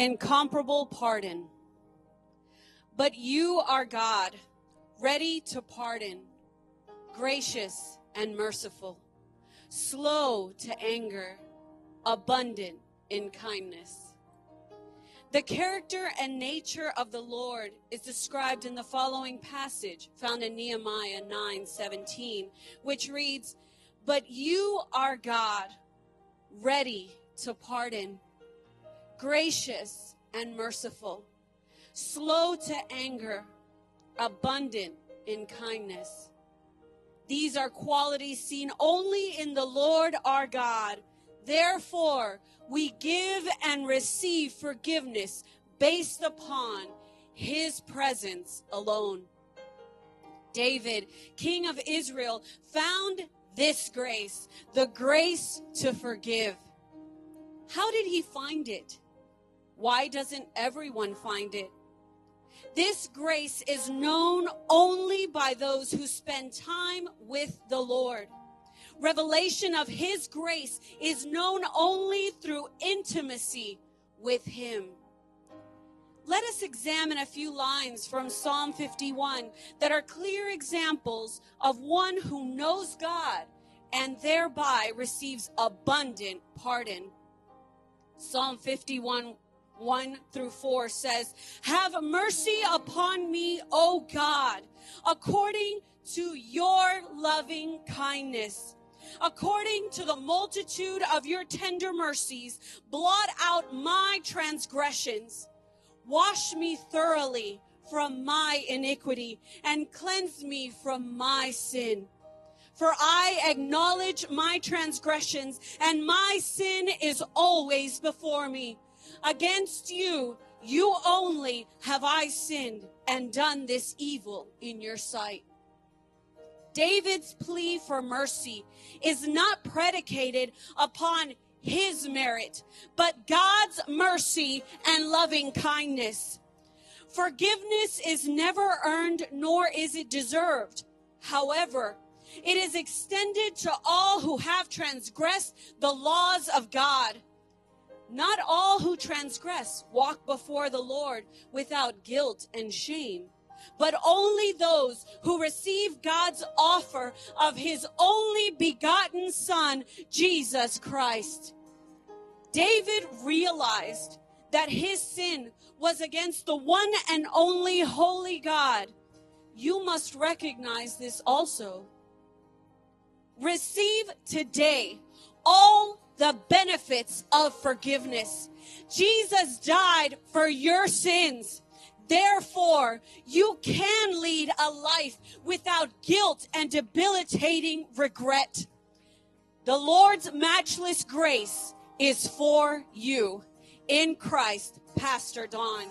incomparable pardon. But you are God, ready to pardon, gracious and merciful, slow to anger, abundant in kindness. The character and nature of the Lord is described in the following passage found in Nehemiah 9:17, which reads, "But you are God, ready to pardon, gracious and merciful, slow to anger, abundant in kindness. These are qualities seen only in the Lord our God. Therefore, we give and receive forgiveness based upon his presence alone. David, king of Israel, found this grace, the grace to forgive. How did he find it? Why doesn't everyone find it? This grace is known only by those who spend time with the Lord. Revelation of His grace is known only through intimacy with Him. Let us examine a few lines from Psalm 51 that are clear examples of one who knows God and thereby receives abundant pardon. Psalm 51 1 through 4 says, Have mercy upon me, O God, according to your loving kindness. According to the multitude of your tender mercies, blot out my transgressions. Wash me thoroughly from my iniquity and cleanse me from my sin. For I acknowledge my transgressions and my sin is always before me. Against you, you only have I sinned and done this evil in your sight. David's plea for mercy is not predicated upon his merit, but God's mercy and loving kindness. Forgiveness is never earned nor is it deserved. However, it is extended to all who have transgressed the laws of God. Not all who transgress walk before the Lord without guilt and shame, but only those who receive God's offer of his only begotten Son, Jesus Christ. David realized that his sin was against the one and only holy God. You must recognize this also. Receive today all the benefits of forgiveness. Jesus died for your sins. Therefore, you can lead a life without guilt and debilitating regret. The Lord's matchless grace is for you in Christ, Pastor Don.